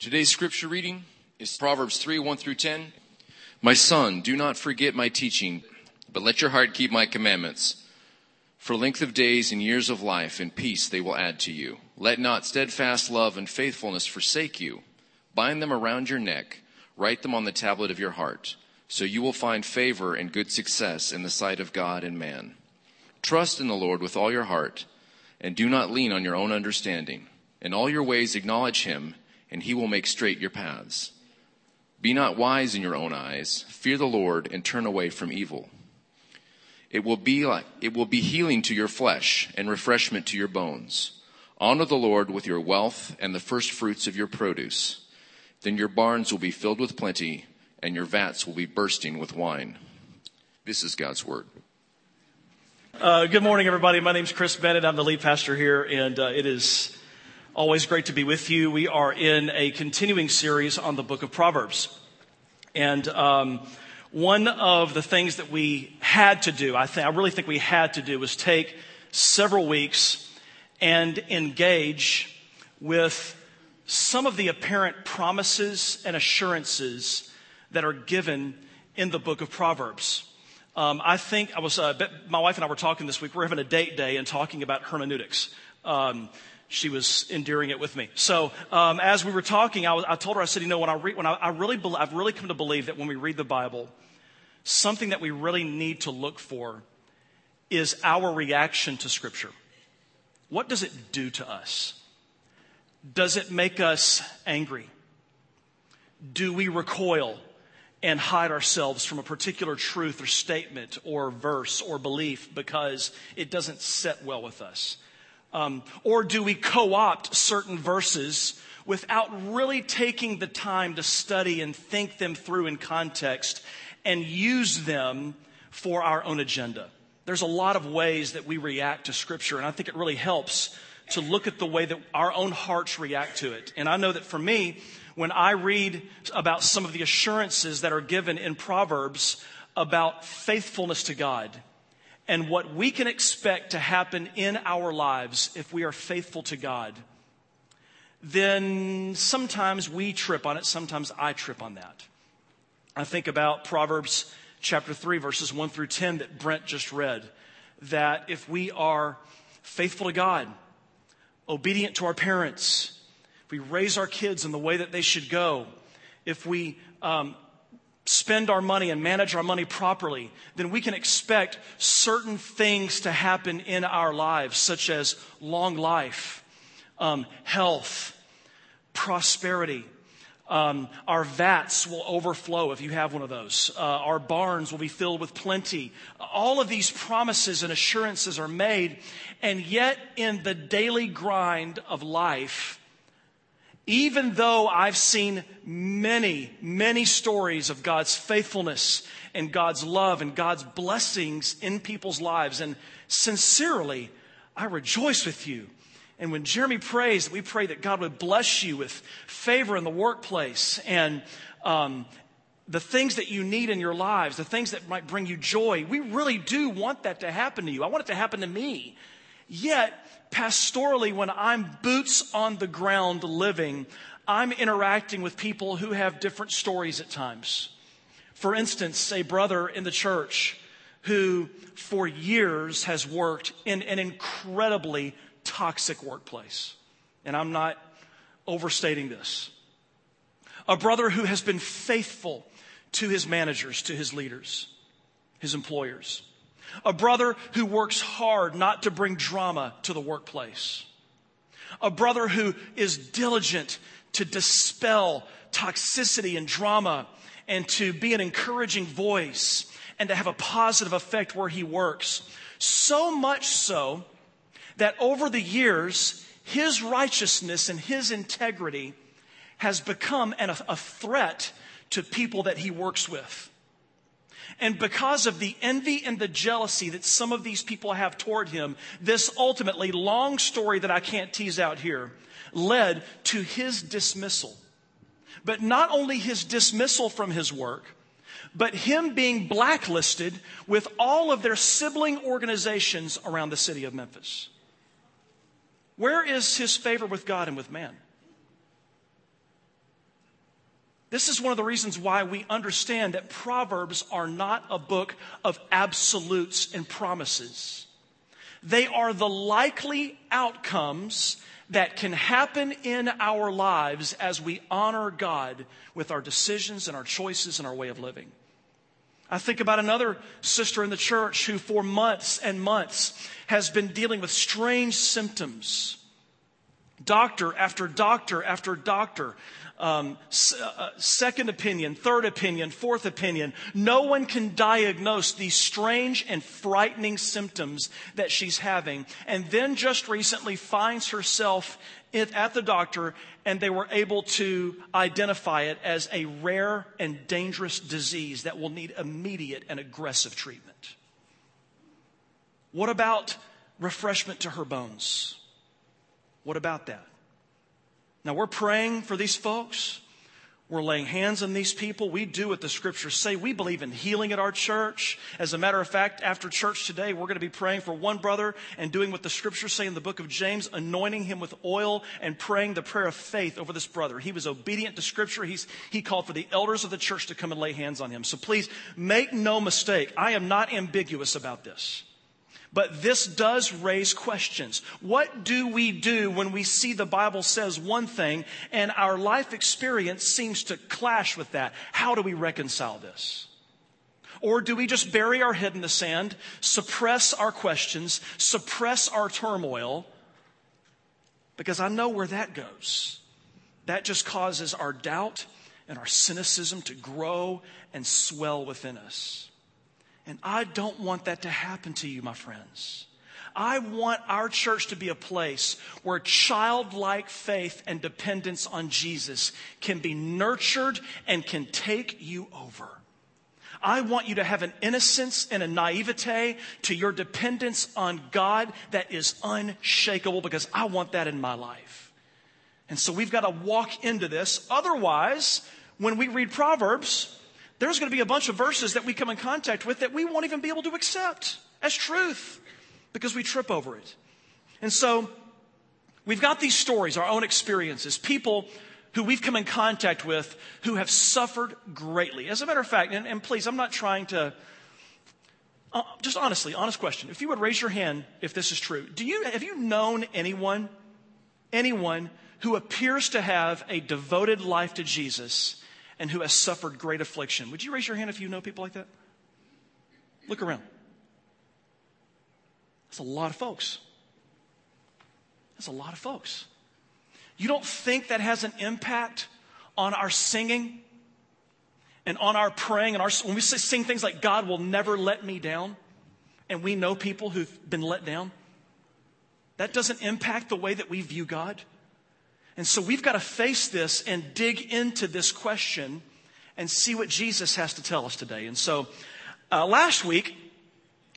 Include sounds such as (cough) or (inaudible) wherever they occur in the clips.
Today's scripture reading is Proverbs 3 1 through 10. My son, do not forget my teaching, but let your heart keep my commandments. For length of days and years of life and peace they will add to you. Let not steadfast love and faithfulness forsake you. Bind them around your neck, write them on the tablet of your heart, so you will find favor and good success in the sight of God and man. Trust in the Lord with all your heart, and do not lean on your own understanding. In all your ways acknowledge him, and he will make straight your paths. Be not wise in your own eyes. Fear the Lord and turn away from evil. It will be like, it will be healing to your flesh and refreshment to your bones. Honor the Lord with your wealth and the first fruits of your produce. Then your barns will be filled with plenty and your vats will be bursting with wine. This is God's word. Uh, good morning, everybody. My name is Chris Bennett. I'm the lead pastor here, and uh, it is always great to be with you. We are in a continuing series on the book of Proverbs. And um, one of the things that we had to do, I, think, I really think we had to do, was take several weeks and engage with some of the apparent promises and assurances that are given in the book of Proverbs. Um, I think I was, uh, my wife and I were talking this week. We're having a date day and talking about hermeneutics. Um, she was enduring it with me. So um, as we were talking, I, was, I, told her, I said, you know, when I read, when I, I really, be- I've really come to believe that when we read the Bible, something that we really need to look for is our reaction to Scripture. What does it do to us? Does it make us angry? Do we recoil? and hide ourselves from a particular truth or statement or verse or belief because it doesn't set well with us? Um, or do we co opt certain verses without really taking the time to study and think them through in context and use them for our own agenda? There's a lot of ways that we react to Scripture, and I think it really helps to look at the way that our own hearts react to it. And I know that for me, when I read about some of the assurances that are given in Proverbs about faithfulness to God and what we can expect to happen in our lives if we are faithful to God, then sometimes we trip on it, sometimes I trip on that. I think about Proverbs chapter 3, verses 1 through 10 that Brent just read. That if we are faithful to God, obedient to our parents, if we raise our kids in the way that they should go, if we um, spend our money and manage our money properly, then we can expect certain things to happen in our lives, such as long life, um, health, prosperity. Um, our vats will overflow if you have one of those. Uh, our barns will be filled with plenty. All of these promises and assurances are made, and yet in the daily grind of life, even though I've seen many, many stories of God's faithfulness and God's love and God's blessings in people's lives, and sincerely, I rejoice with you. And when Jeremy prays, we pray that God would bless you with favor in the workplace and um, the things that you need in your lives, the things that might bring you joy. We really do want that to happen to you. I want it to happen to me. Yet, pastorally, when I'm boots on the ground living, I'm interacting with people who have different stories at times. For instance, a brother in the church who for years has worked in an incredibly toxic workplace. And I'm not overstating this. A brother who has been faithful to his managers, to his leaders, his employers. A brother who works hard not to bring drama to the workplace. A brother who is diligent to dispel toxicity and drama and to be an encouraging voice and to have a positive effect where he works. So much so that over the years, his righteousness and his integrity has become an, a threat to people that he works with. And because of the envy and the jealousy that some of these people have toward him, this ultimately long story that I can't tease out here led to his dismissal. But not only his dismissal from his work, but him being blacklisted with all of their sibling organizations around the city of Memphis. Where is his favor with God and with man? This is one of the reasons why we understand that Proverbs are not a book of absolutes and promises. They are the likely outcomes that can happen in our lives as we honor God with our decisions and our choices and our way of living. I think about another sister in the church who, for months and months, has been dealing with strange symptoms. Doctor after doctor after doctor um, uh, second opinion, third opinion, fourth opinion. No one can diagnose these strange and frightening symptoms that she's having. And then just recently finds herself at the doctor and they were able to identify it as a rare and dangerous disease that will need immediate and aggressive treatment. What about refreshment to her bones? What about that? Now we're praying for these folks. We're laying hands on these people. We do what the scriptures say. We believe in healing at our church. As a matter of fact, after church today, we're going to be praying for one brother and doing what the scriptures say in the book of James, anointing him with oil and praying the prayer of faith over this brother. He was obedient to scripture. He's, he called for the elders of the church to come and lay hands on him. So please make no mistake. I am not ambiguous about this. But this does raise questions. What do we do when we see the Bible says one thing and our life experience seems to clash with that? How do we reconcile this? Or do we just bury our head in the sand, suppress our questions, suppress our turmoil? Because I know where that goes. That just causes our doubt and our cynicism to grow and swell within us. And I don't want that to happen to you, my friends. I want our church to be a place where childlike faith and dependence on Jesus can be nurtured and can take you over. I want you to have an innocence and a naivete to your dependence on God that is unshakable because I want that in my life. And so we've got to walk into this. Otherwise, when we read Proverbs, there's going to be a bunch of verses that we come in contact with that we won't even be able to accept as truth because we trip over it. And so we've got these stories, our own experiences, people who we've come in contact with who have suffered greatly. As a matter of fact, and, and please, I'm not trying to, uh, just honestly, honest question. If you would raise your hand if this is true, do you, have you known anyone, anyone who appears to have a devoted life to Jesus and who has suffered great affliction. Would you raise your hand if you know people like that? Look around. That's a lot of folks. That's a lot of folks. You don't think that has an impact on our singing and on our praying and our when we sing things like God will never let me down and we know people who've been let down that doesn't impact the way that we view God and so we've got to face this and dig into this question and see what Jesus has to tell us today. And so uh, last week,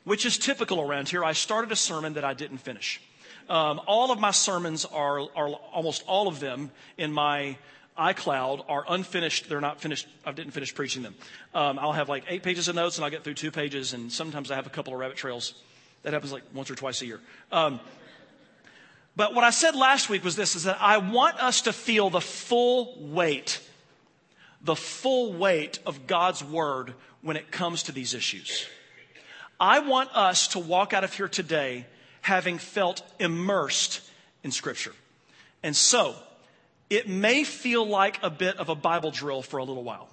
which is typical around here, I started a sermon that I didn't finish. Um, all of my sermons are, are almost all of them in my iCloud are unfinished. They're not finished. I didn't finish preaching them. Um, I'll have like eight pages of notes and I'll get through two pages and sometimes I have a couple of rabbit trails. That happens like once or twice a year. Um, but what I said last week was this, is that I want us to feel the full weight, the full weight of God's word when it comes to these issues. I want us to walk out of here today having felt immersed in scripture. And so, it may feel like a bit of a Bible drill for a little while,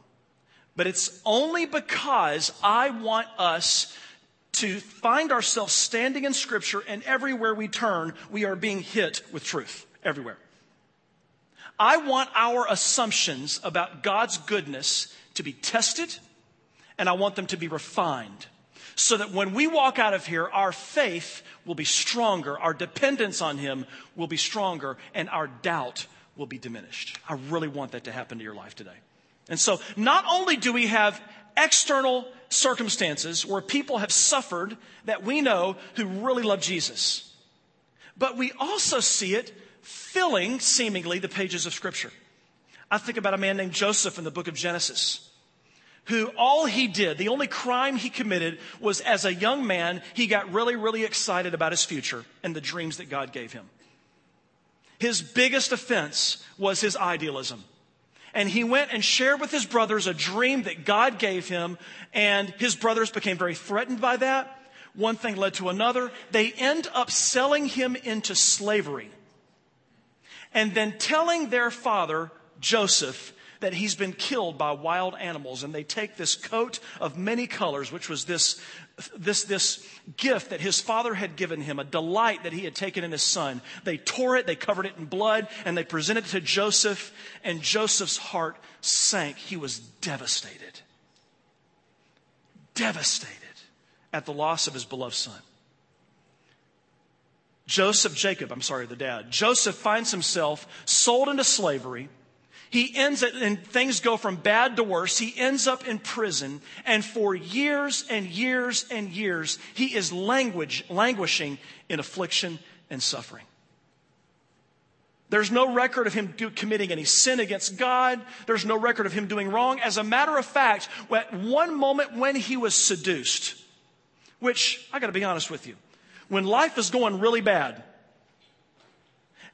but it's only because I want us to find ourselves standing in Scripture, and everywhere we turn, we are being hit with truth. Everywhere. I want our assumptions about God's goodness to be tested, and I want them to be refined. So that when we walk out of here, our faith will be stronger, our dependence on Him will be stronger, and our doubt will be diminished. I really want that to happen to your life today. And so, not only do we have external circumstances where people have suffered that we know who really love Jesus. But we also see it filling, seemingly, the pages of Scripture. I think about a man named Joseph in the book of Genesis, who all he did, the only crime he committed was as a young man, he got really, really excited about his future and the dreams that God gave him. His biggest offense was his idealism. And he went and shared with his brothers a dream that God gave him, and his brothers became very threatened by that. One thing led to another. They end up selling him into slavery. And then telling their father, Joseph, that he's been killed by wild animals. And they take this coat of many colors, which was this, this, this gift that his father had given him, a delight that he had taken in his son. They tore it, they covered it in blood, and they presented it to Joseph, and Joseph's heart sank. He was devastated. Devastated at the loss of his beloved son. Joseph, Jacob, I'm sorry, the dad. Joseph finds himself sold into slavery he ends it, and things go from bad to worse. He ends up in prison, and for years and years and years, he is language, languishing in affliction and suffering. There's no record of him do, committing any sin against God. There's no record of him doing wrong. As a matter of fact, at one moment when he was seduced, which I got to be honest with you, when life is going really bad,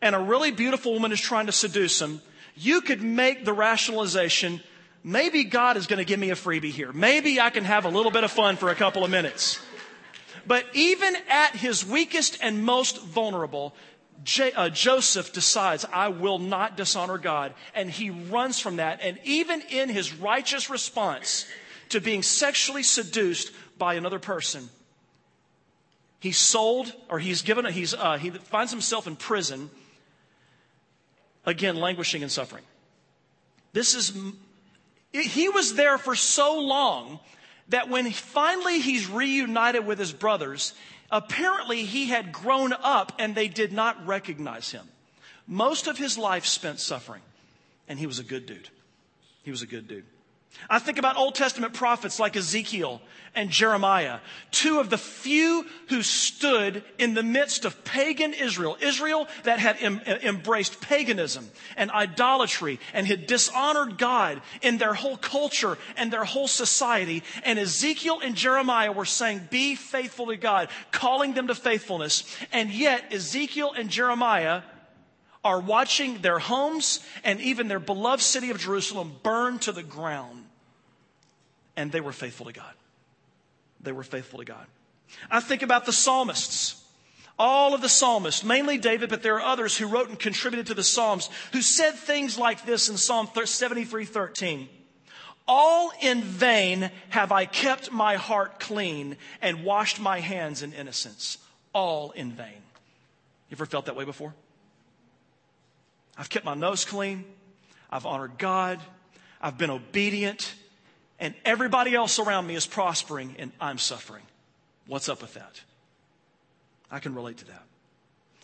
and a really beautiful woman is trying to seduce him, you could make the rationalization maybe God is going to give me a freebie here. Maybe I can have a little bit of fun for a couple of minutes. But even at his weakest and most vulnerable, J- uh, Joseph decides, I will not dishonor God. And he runs from that. And even in his righteous response to being sexually seduced by another person, he's sold or he's given, he's, uh, he finds himself in prison again, languishing and suffering. This is, he was there for so long that when finally he's reunited with his brothers, apparently he had grown up and they did not recognize him. Most of his life spent suffering, and he was a good dude. He was a good dude. I think about Old Testament prophets like Ezekiel and Jeremiah, two of the few who stood in the midst of pagan Israel, Israel that had em- uh, embraced paganism and idolatry and had dishonored God in their whole culture and their whole society. And Ezekiel and Jeremiah were saying, be faithful to God, calling them to faithfulness. And yet Ezekiel and Jeremiah are watching their homes and even their beloved city of Jerusalem burn to the ground. And they were faithful to God. They were faithful to God. I think about the psalmists. All of the psalmists, mainly David, but there are others who wrote and contributed to the Psalms who said things like this in Psalm 73 13. All in vain have I kept my heart clean and washed my hands in innocence. All in vain. You ever felt that way before? I've kept my nose clean. I've honored God. I've been obedient. And everybody else around me is prospering and I'm suffering. What's up with that? I can relate to that.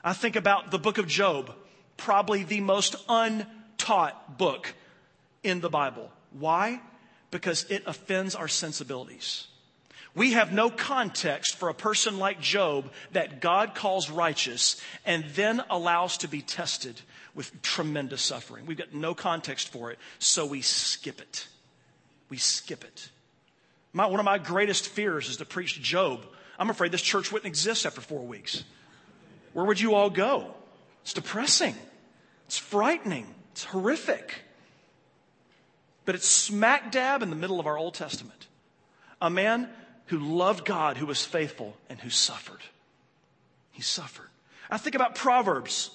I think about the book of Job, probably the most untaught book in the Bible. Why? Because it offends our sensibilities. We have no context for a person like Job that God calls righteous and then allows to be tested with tremendous suffering. We've got no context for it, so we skip it. We skip it. My, one of my greatest fears is to preach Job. I'm afraid this church wouldn't exist after four weeks. Where would you all go? It's depressing. It's frightening. It's horrific. But it's smack dab in the middle of our Old Testament. A man who loved God, who was faithful, and who suffered. He suffered. I think about Proverbs,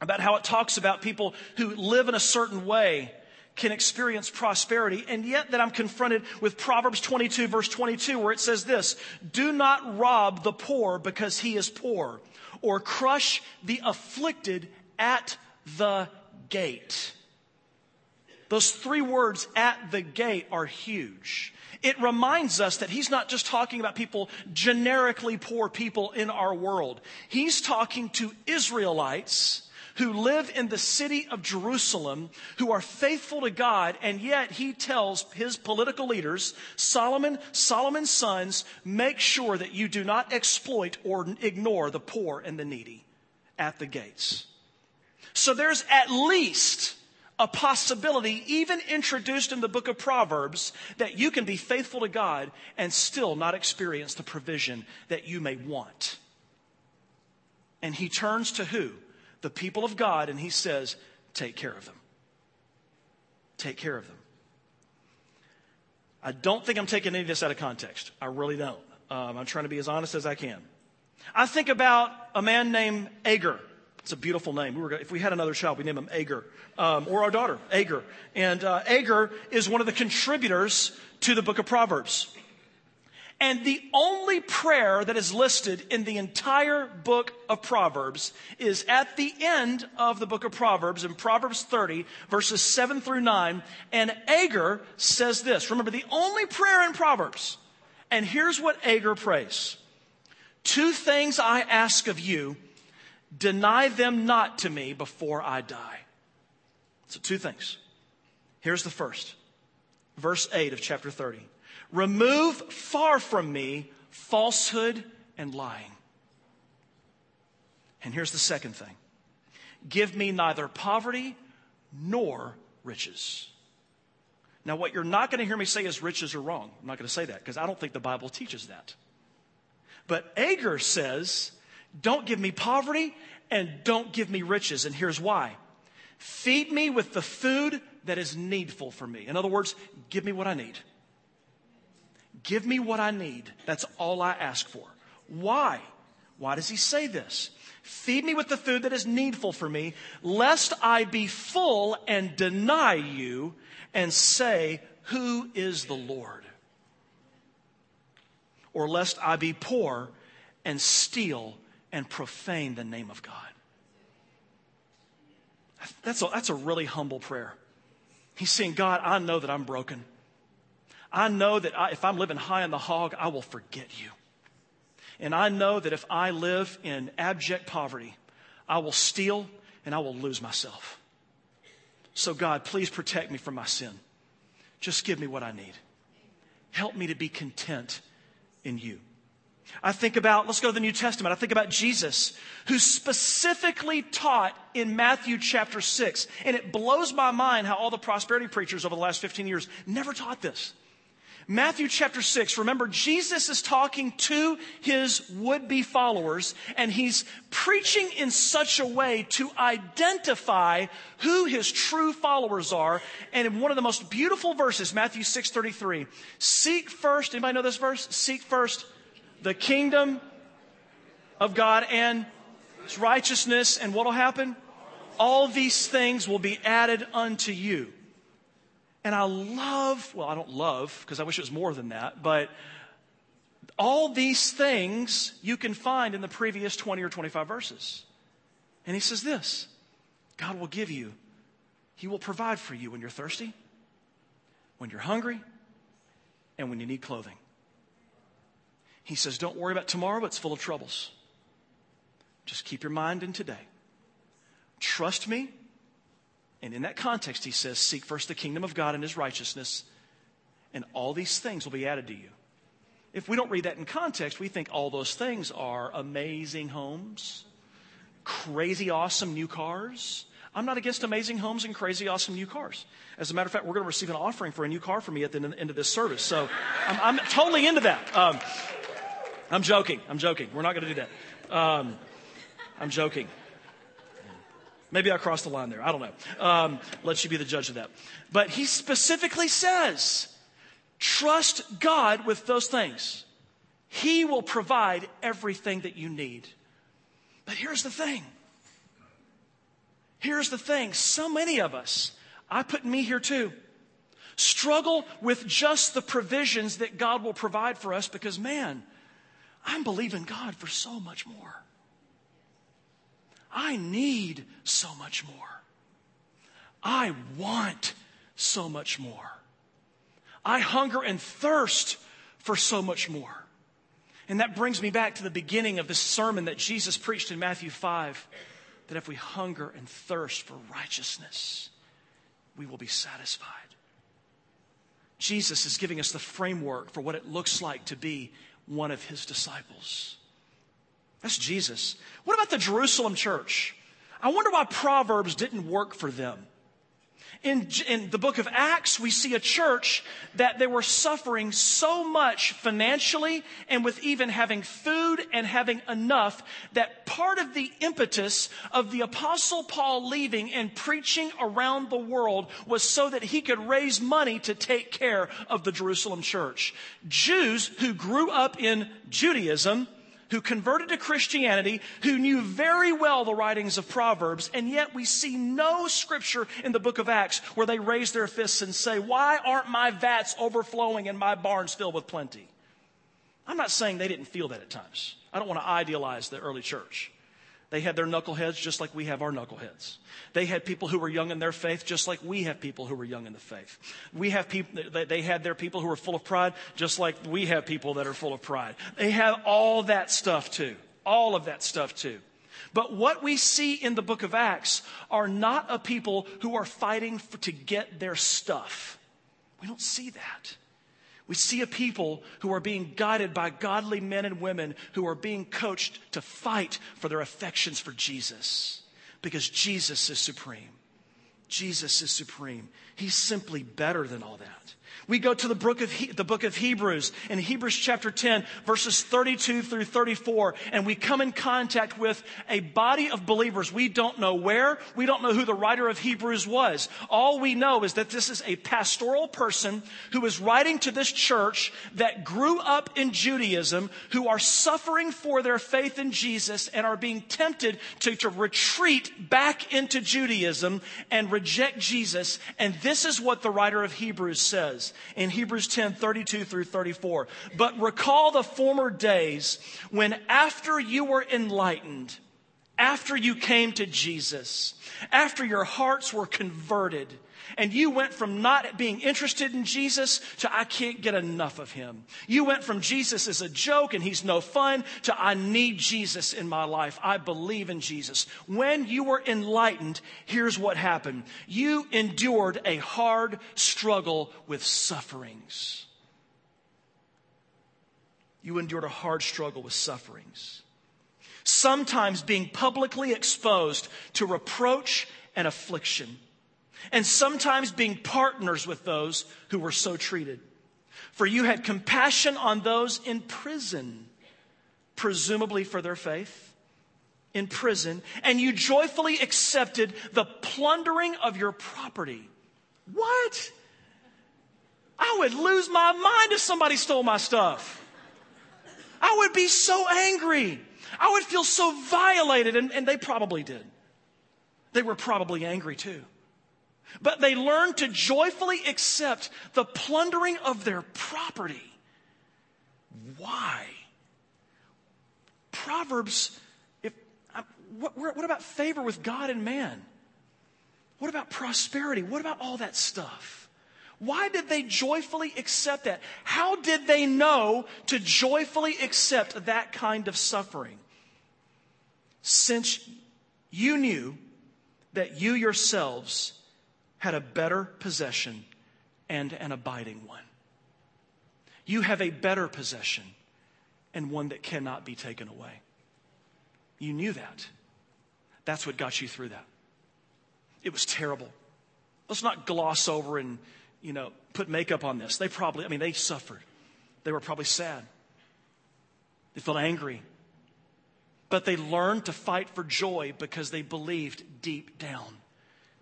about how it talks about people who live in a certain way can experience prosperity, and yet that I'm confronted with Proverbs 22, verse 22, where it says this Do not rob the poor because he is poor, or crush the afflicted at the gate. Those three words, at the gate, are huge. It reminds us that he's not just talking about people, generically poor people in our world. He's talking to Israelites who live in the city of Jerusalem, who are faithful to God, and yet he tells his political leaders, Solomon, Solomon's sons, make sure that you do not exploit or ignore the poor and the needy at the gates. So there's at least a possibility, even introduced in the book of Proverbs, that you can be faithful to God and still not experience the provision that you may want. And he turns to who? The people of God and he says, Take care of them. take care of them. I don't think I'm taking any of this out of context. I really don't. Um, I'm trying to be as honest as I can. I think about a man named Agur. It's a beautiful name. We were, if we had another child, we'd name him Agur, um, or our daughter, Agur. And uh, Agur is one of the contributors to the book of Proverbs. And the only prayer that is listed in the entire book of Proverbs is at the end of the book of Proverbs in Proverbs 30, verses 7 through 9. And Agur says this. Remember, the only prayer in Proverbs. And here's what Agur prays Two things I ask of you, deny them not to me before I die. So, two things. Here's the first. Verse 8 of chapter 30. Remove far from me falsehood and lying. And here's the second thing give me neither poverty nor riches. Now, what you're not going to hear me say is riches are wrong. I'm not going to say that because I don't think the Bible teaches that. But Agur says, don't give me poverty and don't give me riches. And here's why feed me with the food that is needful for me. In other words, give me what I need. Give me what I need. That's all I ask for. Why? Why does he say this? Feed me with the food that is needful for me, lest I be full and deny you and say, Who is the Lord? Or lest I be poor and steal and profane the name of God. That's a, that's a really humble prayer. He's saying, God, I know that I'm broken. I know that I, if I'm living high on the hog, I will forget you. And I know that if I live in abject poverty, I will steal and I will lose myself. So, God, please protect me from my sin. Just give me what I need. Help me to be content in you. I think about, let's go to the New Testament. I think about Jesus, who specifically taught in Matthew chapter 6. And it blows my mind how all the prosperity preachers over the last 15 years never taught this. Matthew chapter 6, remember, Jesus is talking to his would be followers, and he's preaching in such a way to identify who his true followers are. And in one of the most beautiful verses, Matthew 6 33, seek first, anybody know this verse? Seek first the kingdom of God and his righteousness, and what will happen? All these things will be added unto you. And I love, well, I don't love because I wish it was more than that, but all these things you can find in the previous 20 or 25 verses. And he says this God will give you, He will provide for you when you're thirsty, when you're hungry, and when you need clothing. He says, Don't worry about tomorrow, it's full of troubles. Just keep your mind in today. Trust me, and in that context, he says, Seek first the kingdom of God and his righteousness, and all these things will be added to you. If we don't read that in context, we think all those things are amazing homes, crazy awesome new cars. I'm not against amazing homes and crazy awesome new cars. As a matter of fact, we're going to receive an offering for a new car for me at the end of this service. So I'm, I'm totally into that. Um, I'm joking. I'm joking. We're not going to do that. Um, I'm joking. Maybe I crossed the line there. I don't know. Um, let you be the judge of that. But he specifically says, trust God with those things. He will provide everything that you need. But here's the thing. Here's the thing. So many of us, I put me here too, struggle with just the provisions that God will provide for us because, man, I'm believing God for so much more. I need so much more. I want so much more. I hunger and thirst for so much more. And that brings me back to the beginning of this sermon that Jesus preached in Matthew 5 that if we hunger and thirst for righteousness, we will be satisfied. Jesus is giving us the framework for what it looks like to be one of his disciples. That's Jesus. What about the Jerusalem church? I wonder why Proverbs didn't work for them. In, in the book of Acts, we see a church that they were suffering so much financially and with even having food and having enough that part of the impetus of the apostle Paul leaving and preaching around the world was so that he could raise money to take care of the Jerusalem church. Jews who grew up in Judaism who converted to Christianity, who knew very well the writings of Proverbs, and yet we see no scripture in the book of Acts where they raise their fists and say, Why aren't my vats overflowing and my barns filled with plenty? I'm not saying they didn't feel that at times. I don't want to idealize the early church. They had their knuckleheads just like we have our knuckleheads. They had people who were young in their faith just like we have people who were young in the faith. We have people, they had their people who were full of pride just like we have people that are full of pride. They have all that stuff too. All of that stuff too. But what we see in the book of Acts are not a people who are fighting for, to get their stuff. We don't see that. We see a people who are being guided by godly men and women who are being coached to fight for their affections for Jesus because Jesus is supreme. Jesus is supreme. He's simply better than all that. We go to the book of, he- the book of Hebrews in Hebrews chapter 10 verses 32 through 34 and we come in contact with a body of believers. We don't know where. We don't know who the writer of Hebrews was. All we know is that this is a pastoral person who is writing to this church that grew up in Judaism, who are suffering for their faith in Jesus and are being tempted to, to retreat back into Judaism and reject Jesus. And this is what the writer of Hebrews says in Hebrews 10 32 through 34. But recall the former days when, after you were enlightened, after you came to Jesus, after your hearts were converted, and you went from not being interested in Jesus to I can't get enough of him. You went from Jesus is a joke and he's no fun to I need Jesus in my life. I believe in Jesus. When you were enlightened, here's what happened. You endured a hard struggle with sufferings. You endured a hard struggle with sufferings. Sometimes being publicly exposed to reproach and affliction and sometimes being partners with those who were so treated. For you had compassion on those in prison, presumably for their faith, in prison, and you joyfully accepted the plundering of your property. What? I would lose my mind if somebody stole my stuff. I would be so angry. I would feel so violated, and, and they probably did. They were probably angry too. But they learned to joyfully accept the plundering of their property. Why? Proverbs, if, what, what about favor with God and man? What about prosperity? What about all that stuff? Why did they joyfully accept that? How did they know to joyfully accept that kind of suffering? Since you knew that you yourselves had a better possession and an abiding one. You have a better possession and one that cannot be taken away. You knew that. That's what got you through that. It was terrible. Let's not gloss over and, you know, put makeup on this. They probably, I mean, they suffered. They were probably sad. They felt angry. But they learned to fight for joy because they believed deep down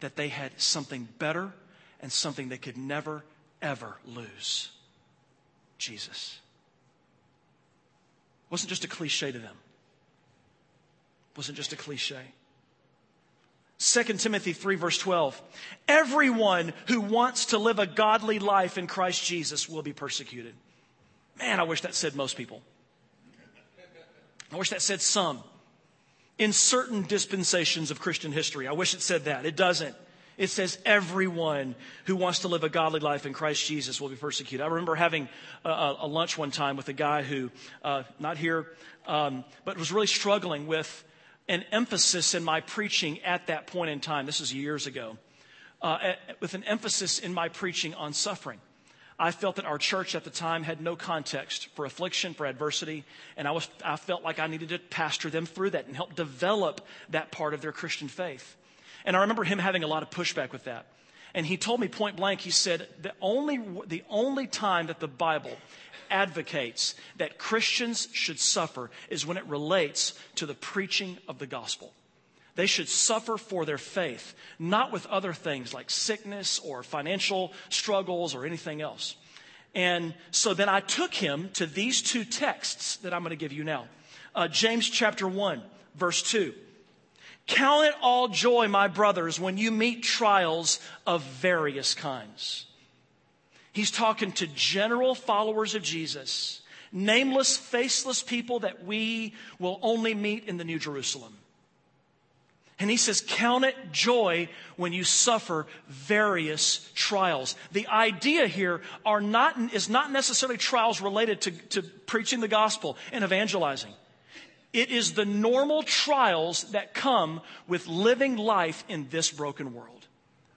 that they had something better and something they could never, ever lose Jesus. It wasn't just a cliche to them. It wasn't just a cliche. 2 Timothy 3 verse 12. Everyone who wants to live a godly life in Christ Jesus will be persecuted. Man, I wish that said most people. I wish that said some in certain dispensations of Christian history. I wish it said that. It doesn't. It says everyone who wants to live a godly life in Christ Jesus will be persecuted. I remember having a, a lunch one time with a guy who, uh, not here, um, but was really struggling with an emphasis in my preaching at that point in time. This is years ago. Uh, with an emphasis in my preaching on suffering. I felt that our church at the time had no context for affliction, for adversity, and I, was, I felt like I needed to pastor them through that and help develop that part of their Christian faith. And I remember him having a lot of pushback with that. And he told me point blank, he said, the only, the only time that the Bible advocates that Christians should suffer is when it relates to the preaching of the gospel. They should suffer for their faith, not with other things like sickness or financial struggles or anything else. And so then I took him to these two texts that I'm going to give you now. Uh, James chapter 1, verse 2. Count it all joy, my brothers, when you meet trials of various kinds. He's talking to general followers of Jesus, nameless, faceless people that we will only meet in the New Jerusalem. And he says, count it joy when you suffer various trials. The idea here are not, is not necessarily trials related to, to preaching the gospel and evangelizing. It is the normal trials that come with living life in this broken world.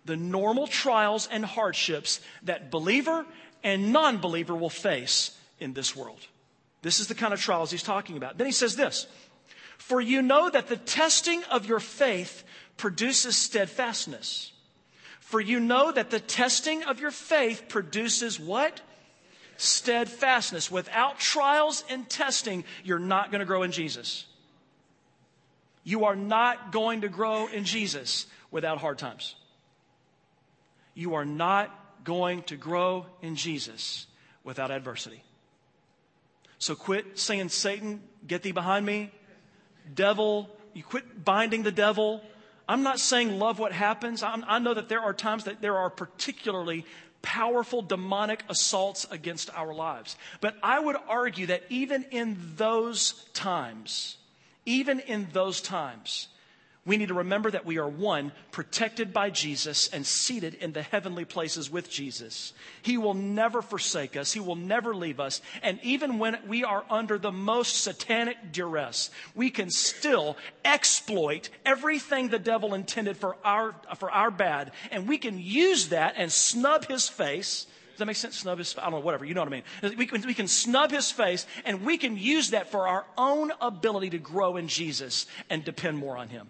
The normal trials and hardships that believer and non believer will face in this world. This is the kind of trials he's talking about. Then he says this For you know that the testing of your faith produces steadfastness. For you know that the testing of your faith produces what? steadfastness. Without trials and testing, you're not going to grow in Jesus. You are not going to grow in Jesus without hard times. You are not going to grow in Jesus without adversity. So quit saying, Satan, get thee behind me. Devil, you quit binding the devil. I'm not saying love what happens. I'm, i know that there are times that there are particularly powerful demonic assaults against our lives. But I would argue that even in those times, even in those times, we need to remember that we are one, protected by Jesus and seated in the heavenly places with Jesus. He will never forsake us. He will never leave us. And even when we are under the most satanic duress, we can still exploit everything the devil intended for our, for our bad. And we can use that and snub his face. Does that make sense? Snub his, I don't know, whatever. You know what I mean. We can, we can snub his face and we can use that for our own ability to grow in Jesus and depend more on him.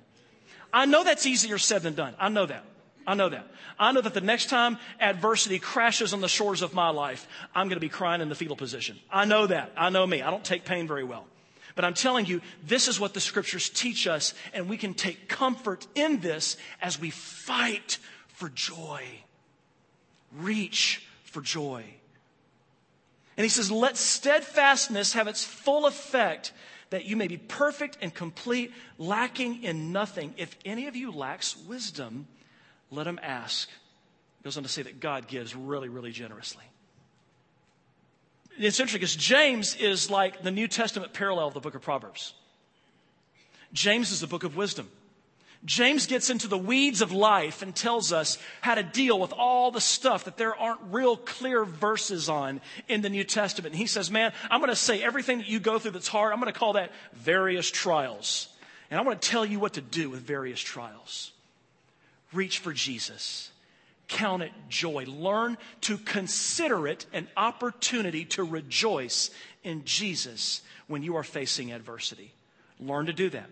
I know that's easier said than done. I know that. I know that. I know that the next time adversity crashes on the shores of my life, I'm going to be crying in the fetal position. I know that. I know me. I don't take pain very well. But I'm telling you, this is what the scriptures teach us, and we can take comfort in this as we fight for joy. Reach for joy. And he says, let steadfastness have its full effect that you may be perfect and complete, lacking in nothing. If any of you lacks wisdom, let him ask. It goes on to say that God gives really, really generously. It's interesting because James is like the New Testament parallel of the book of Proverbs. James is the book of wisdom. James gets into the weeds of life and tells us how to deal with all the stuff that there aren't real clear verses on in the New Testament. And he says, Man, I'm going to say everything that you go through that's hard, I'm going to call that various trials. And I want to tell you what to do with various trials. Reach for Jesus. Count it joy. Learn to consider it an opportunity to rejoice in Jesus when you are facing adversity. Learn to do that.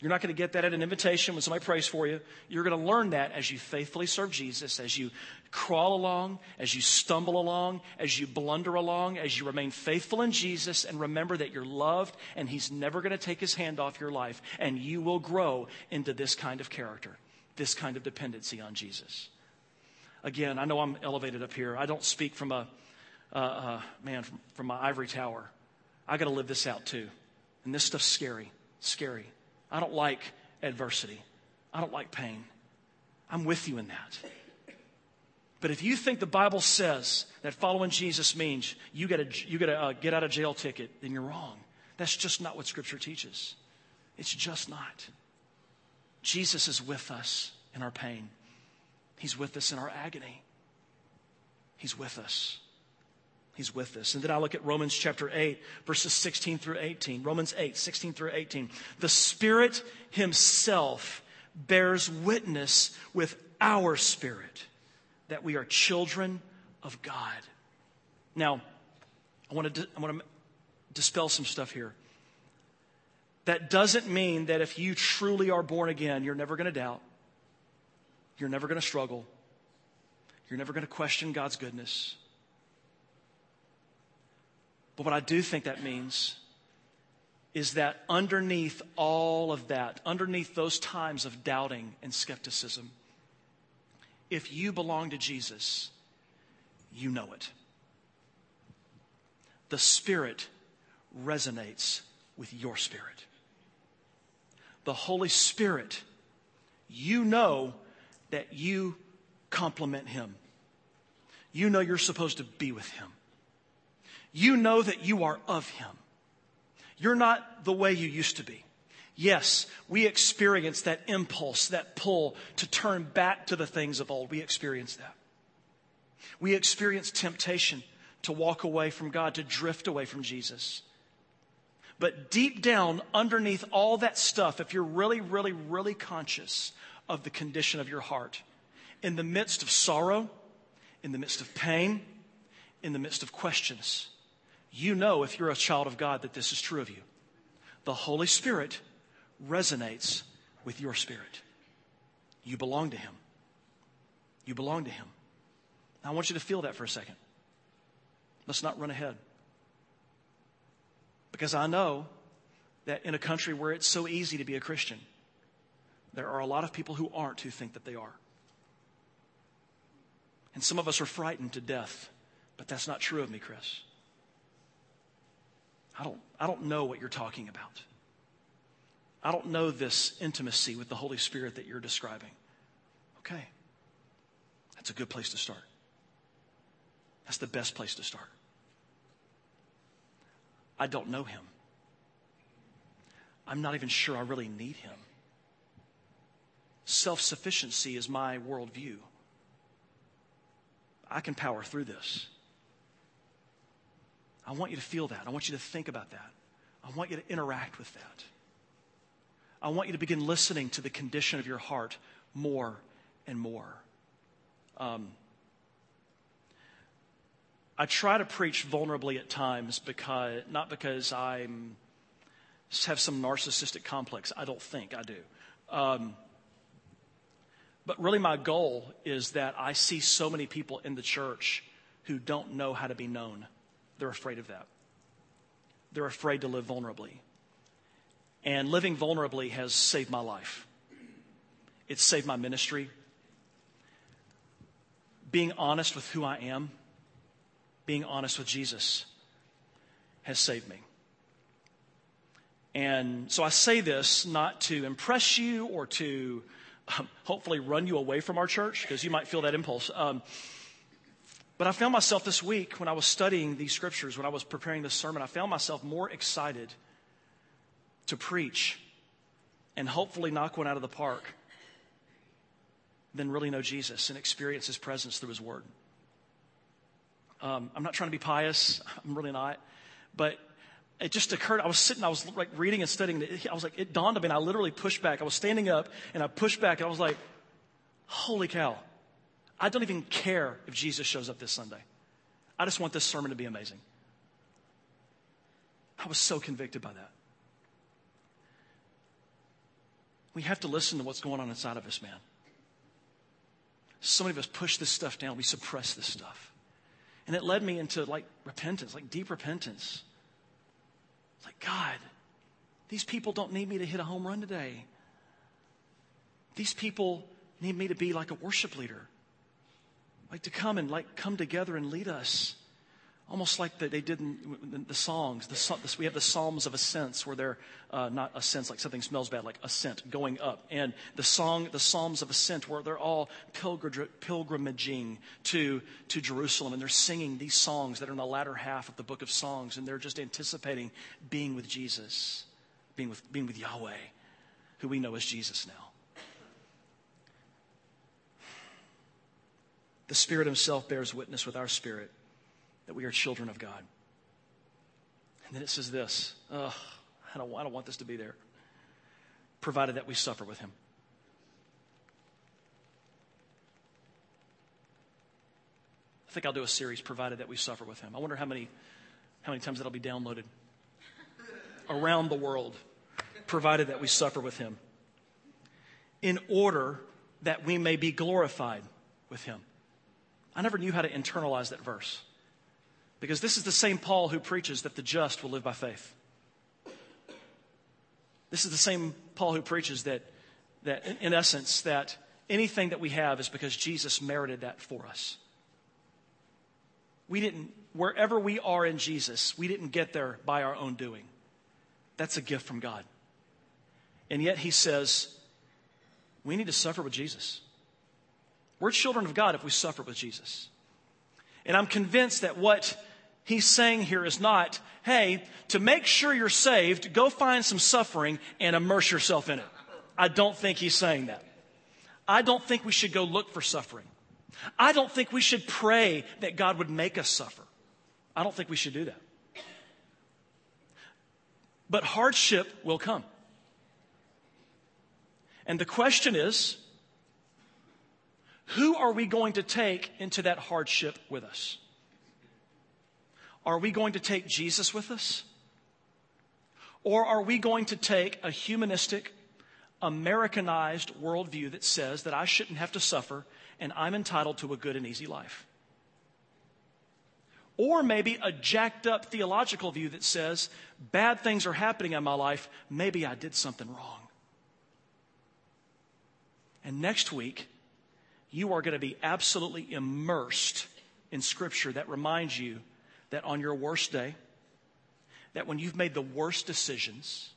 You're not going to get that at an invitation when somebody prays for you. You're going to learn that as you faithfully serve Jesus, as you crawl along, as you stumble along, as you blunder along, as you remain faithful in Jesus and remember that you're loved and He's never going to take His hand off your life. And you will grow into this kind of character, this kind of dependency on Jesus. Again, I know I'm elevated up here. I don't speak from a, uh, uh, man, from, from my ivory tower. I got to live this out too. And this stuff's scary, scary. I don't like adversity. I don't like pain. I'm with you in that. But if you think the Bible says that following Jesus means you get a, you get a uh, get out of jail ticket, then you're wrong. That's just not what Scripture teaches. It's just not. Jesus is with us in our pain, He's with us in our agony. He's with us. He's with us. And then I look at Romans chapter 8, verses 16 through 18. Romans 8, 16 through 18. The Spirit Himself bears witness with our spirit that we are children of God. Now, I want to, I want to dispel some stuff here. That doesn't mean that if you truly are born again, you're never going to doubt, you're never going to struggle, You're never going to question God's goodness. But what I do think that means is that underneath all of that, underneath those times of doubting and skepticism, if you belong to Jesus, you know it. The Spirit resonates with your spirit. The Holy Spirit, you know that you complement Him. You know you're supposed to be with Him. You know that you are of Him. You're not the way you used to be. Yes, we experience that impulse, that pull to turn back to the things of old. We experience that. We experience temptation to walk away from God, to drift away from Jesus. But deep down, underneath all that stuff, if you're really, really, really conscious of the condition of your heart, in the midst of sorrow, in the midst of pain, in the midst of questions, you know if you're a child of God that this is true of you. The Holy Spirit resonates with your spirit. You belong to Him. You belong to Him. Now, I want you to feel that for a second. Let's not run ahead. Because I know that in a country where it's so easy to be a Christian, there are a lot of people who aren't who think that they are. And some of us are frightened to death, but that's not true of me, Chris. I don't, I don't know what you're talking about. I don't know this intimacy with the Holy Spirit that you're describing. Okay. That's a good place to start. That's the best place to start. I don't know him. I'm not even sure I really need him. Self sufficiency is my worldview. I can power through this. I want you to feel that. I want you to think about that. I want you to interact with that. I want you to begin listening to the condition of your heart more and more. Um, I try to preach vulnerably at times because not because I have some narcissistic complex. I don't think I do. Um, but really, my goal is that I see so many people in the church who don't know how to be known. They're afraid of that. They're afraid to live vulnerably. And living vulnerably has saved my life. It's saved my ministry. Being honest with who I am, being honest with Jesus, has saved me. And so I say this not to impress you or to um, hopefully run you away from our church, because you might feel that impulse. Um, but I found myself this week when I was studying these scriptures, when I was preparing this sermon, I found myself more excited to preach and hopefully knock one out of the park than really know Jesus and experience his presence through his word. Um, I'm not trying to be pious, (laughs) I'm really not. But it just occurred. I was sitting, I was like reading and studying. I was like, it dawned on me, and I literally pushed back. I was standing up, and I pushed back, and I was like, holy cow. I don't even care if Jesus shows up this Sunday. I just want this sermon to be amazing. I was so convicted by that. We have to listen to what's going on inside of us, man. So many of us push this stuff down, we suppress this stuff. And it led me into like repentance, like deep repentance. It's like, God, these people don't need me to hit a home run today. These people need me to be like a worship leader like to come and like come together and lead us almost like they did in the songs. The, we have the Psalms of Ascents, where they're uh, not ascents like something smells bad, like ascent, going up. And the song, the Psalms of Ascent, where they're all pilgrimaging to, to Jerusalem, and they're singing these songs that are in the latter half of the book of Songs, and they're just anticipating being with Jesus, being with, being with Yahweh, who we know as Jesus now. The Spirit Himself bears witness with our spirit that we are children of God. And then it says this oh, I, don't, I don't want this to be there. Provided that we suffer with Him. I think I'll do a series, provided that we suffer with Him. I wonder how many, how many times that'll be downloaded around the world, provided that we suffer with Him, in order that we may be glorified with Him. I never knew how to internalize that verse. Because this is the same Paul who preaches that the just will live by faith. This is the same Paul who preaches that, that in essence, that anything that we have is because Jesus merited that for us. We didn't, wherever we are in Jesus, we didn't get there by our own doing. That's a gift from God. And yet he says, we need to suffer with Jesus. We're children of God if we suffer with Jesus. And I'm convinced that what he's saying here is not, hey, to make sure you're saved, go find some suffering and immerse yourself in it. I don't think he's saying that. I don't think we should go look for suffering. I don't think we should pray that God would make us suffer. I don't think we should do that. But hardship will come. And the question is who are we going to take into that hardship with us? Are we going to take Jesus with us? Or are we going to take a humanistic, Americanized worldview that says that I shouldn't have to suffer and I'm entitled to a good and easy life? Or maybe a jacked up theological view that says bad things are happening in my life, maybe I did something wrong. And next week, you are going to be absolutely immersed in Scripture that reminds you that on your worst day, that when you've made the worst decisions,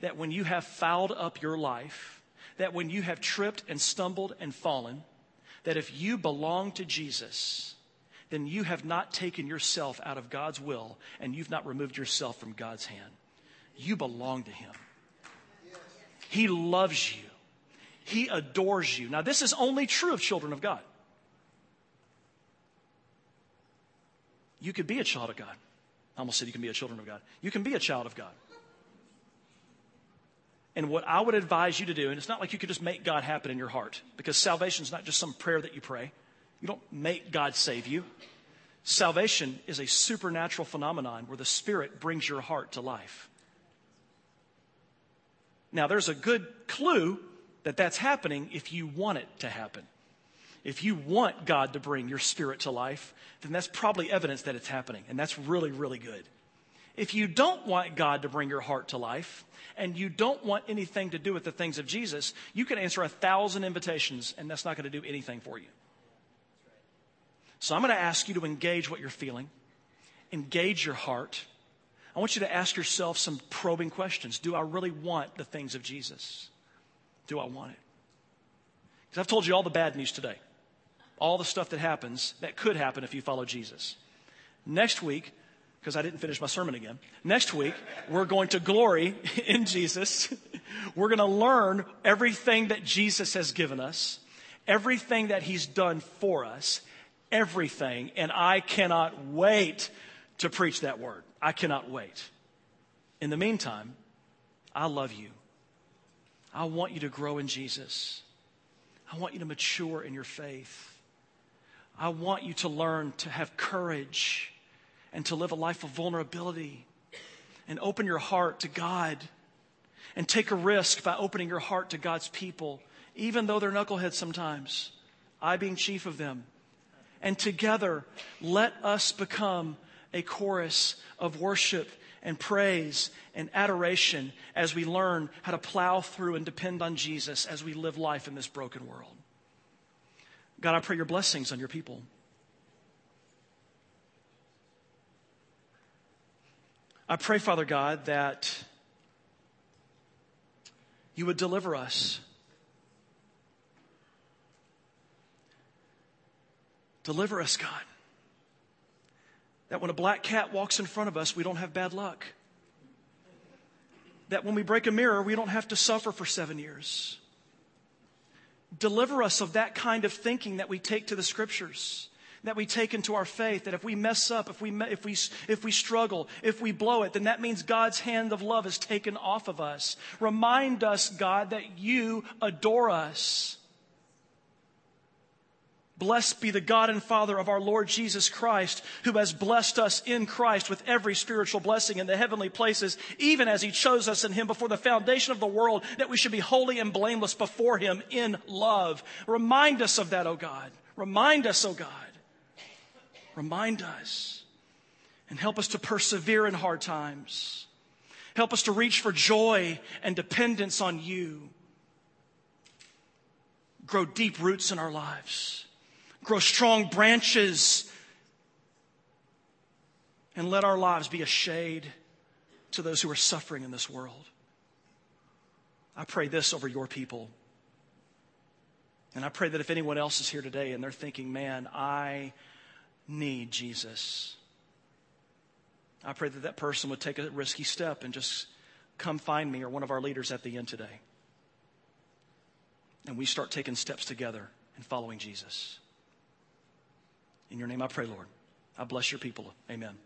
that when you have fouled up your life, that when you have tripped and stumbled and fallen, that if you belong to Jesus, then you have not taken yourself out of God's will and you've not removed yourself from God's hand. You belong to Him. He loves you. He adores you. Now, this is only true of children of God. You could be a child of God. I almost said you can be a children of God. You can be a child of God. And what I would advise you to do, and it's not like you could just make God happen in your heart, because salvation is not just some prayer that you pray. You don't make God save you. Salvation is a supernatural phenomenon where the Spirit brings your heart to life. Now, there's a good clue that that's happening if you want it to happen. If you want God to bring your spirit to life, then that's probably evidence that it's happening. And that's really, really good. If you don't want God to bring your heart to life and you don't want anything to do with the things of Jesus, you can answer a thousand invitations and that's not going to do anything for you. So I'm going to ask you to engage what you're feeling, engage your heart. I want you to ask yourself some probing questions. Do I really want the things of Jesus? Do I want it? Because I've told you all the bad news today all the stuff that happens that could happen if you follow Jesus. Next week, because I didn't finish my sermon again. Next week, we're going to glory (laughs) in Jesus. We're going to learn everything that Jesus has given us, everything that he's done for us, everything. And I cannot wait to preach that word. I cannot wait. In the meantime, I love you. I want you to grow in Jesus. I want you to mature in your faith. I want you to learn to have courage and to live a life of vulnerability and open your heart to God and take a risk by opening your heart to God's people, even though they're knuckleheads sometimes, I being chief of them. And together, let us become a chorus of worship and praise and adoration as we learn how to plow through and depend on Jesus as we live life in this broken world. God, I pray your blessings on your people. I pray, Father God, that you would deliver us. Deliver us, God. That when a black cat walks in front of us, we don't have bad luck. That when we break a mirror, we don't have to suffer for seven years. Deliver us of that kind of thinking that we take to the scriptures, that we take into our faith, that if we mess up, if we, if we, if we struggle, if we blow it, then that means God's hand of love is taken off of us. Remind us, God, that you adore us. Blessed be the God and Father of our Lord Jesus Christ, who has blessed us in Christ with every spiritual blessing in the heavenly places, even as he chose us in him before the foundation of the world, that we should be holy and blameless before him in love. Remind us of that, O God. Remind us, O God. Remind us and help us to persevere in hard times. Help us to reach for joy and dependence on you. Grow deep roots in our lives. Grow strong branches. And let our lives be a shade to those who are suffering in this world. I pray this over your people. And I pray that if anyone else is here today and they're thinking, man, I need Jesus, I pray that that person would take a risky step and just come find me or one of our leaders at the end today. And we start taking steps together and following Jesus. In your name I pray, Lord. I bless your people. Amen.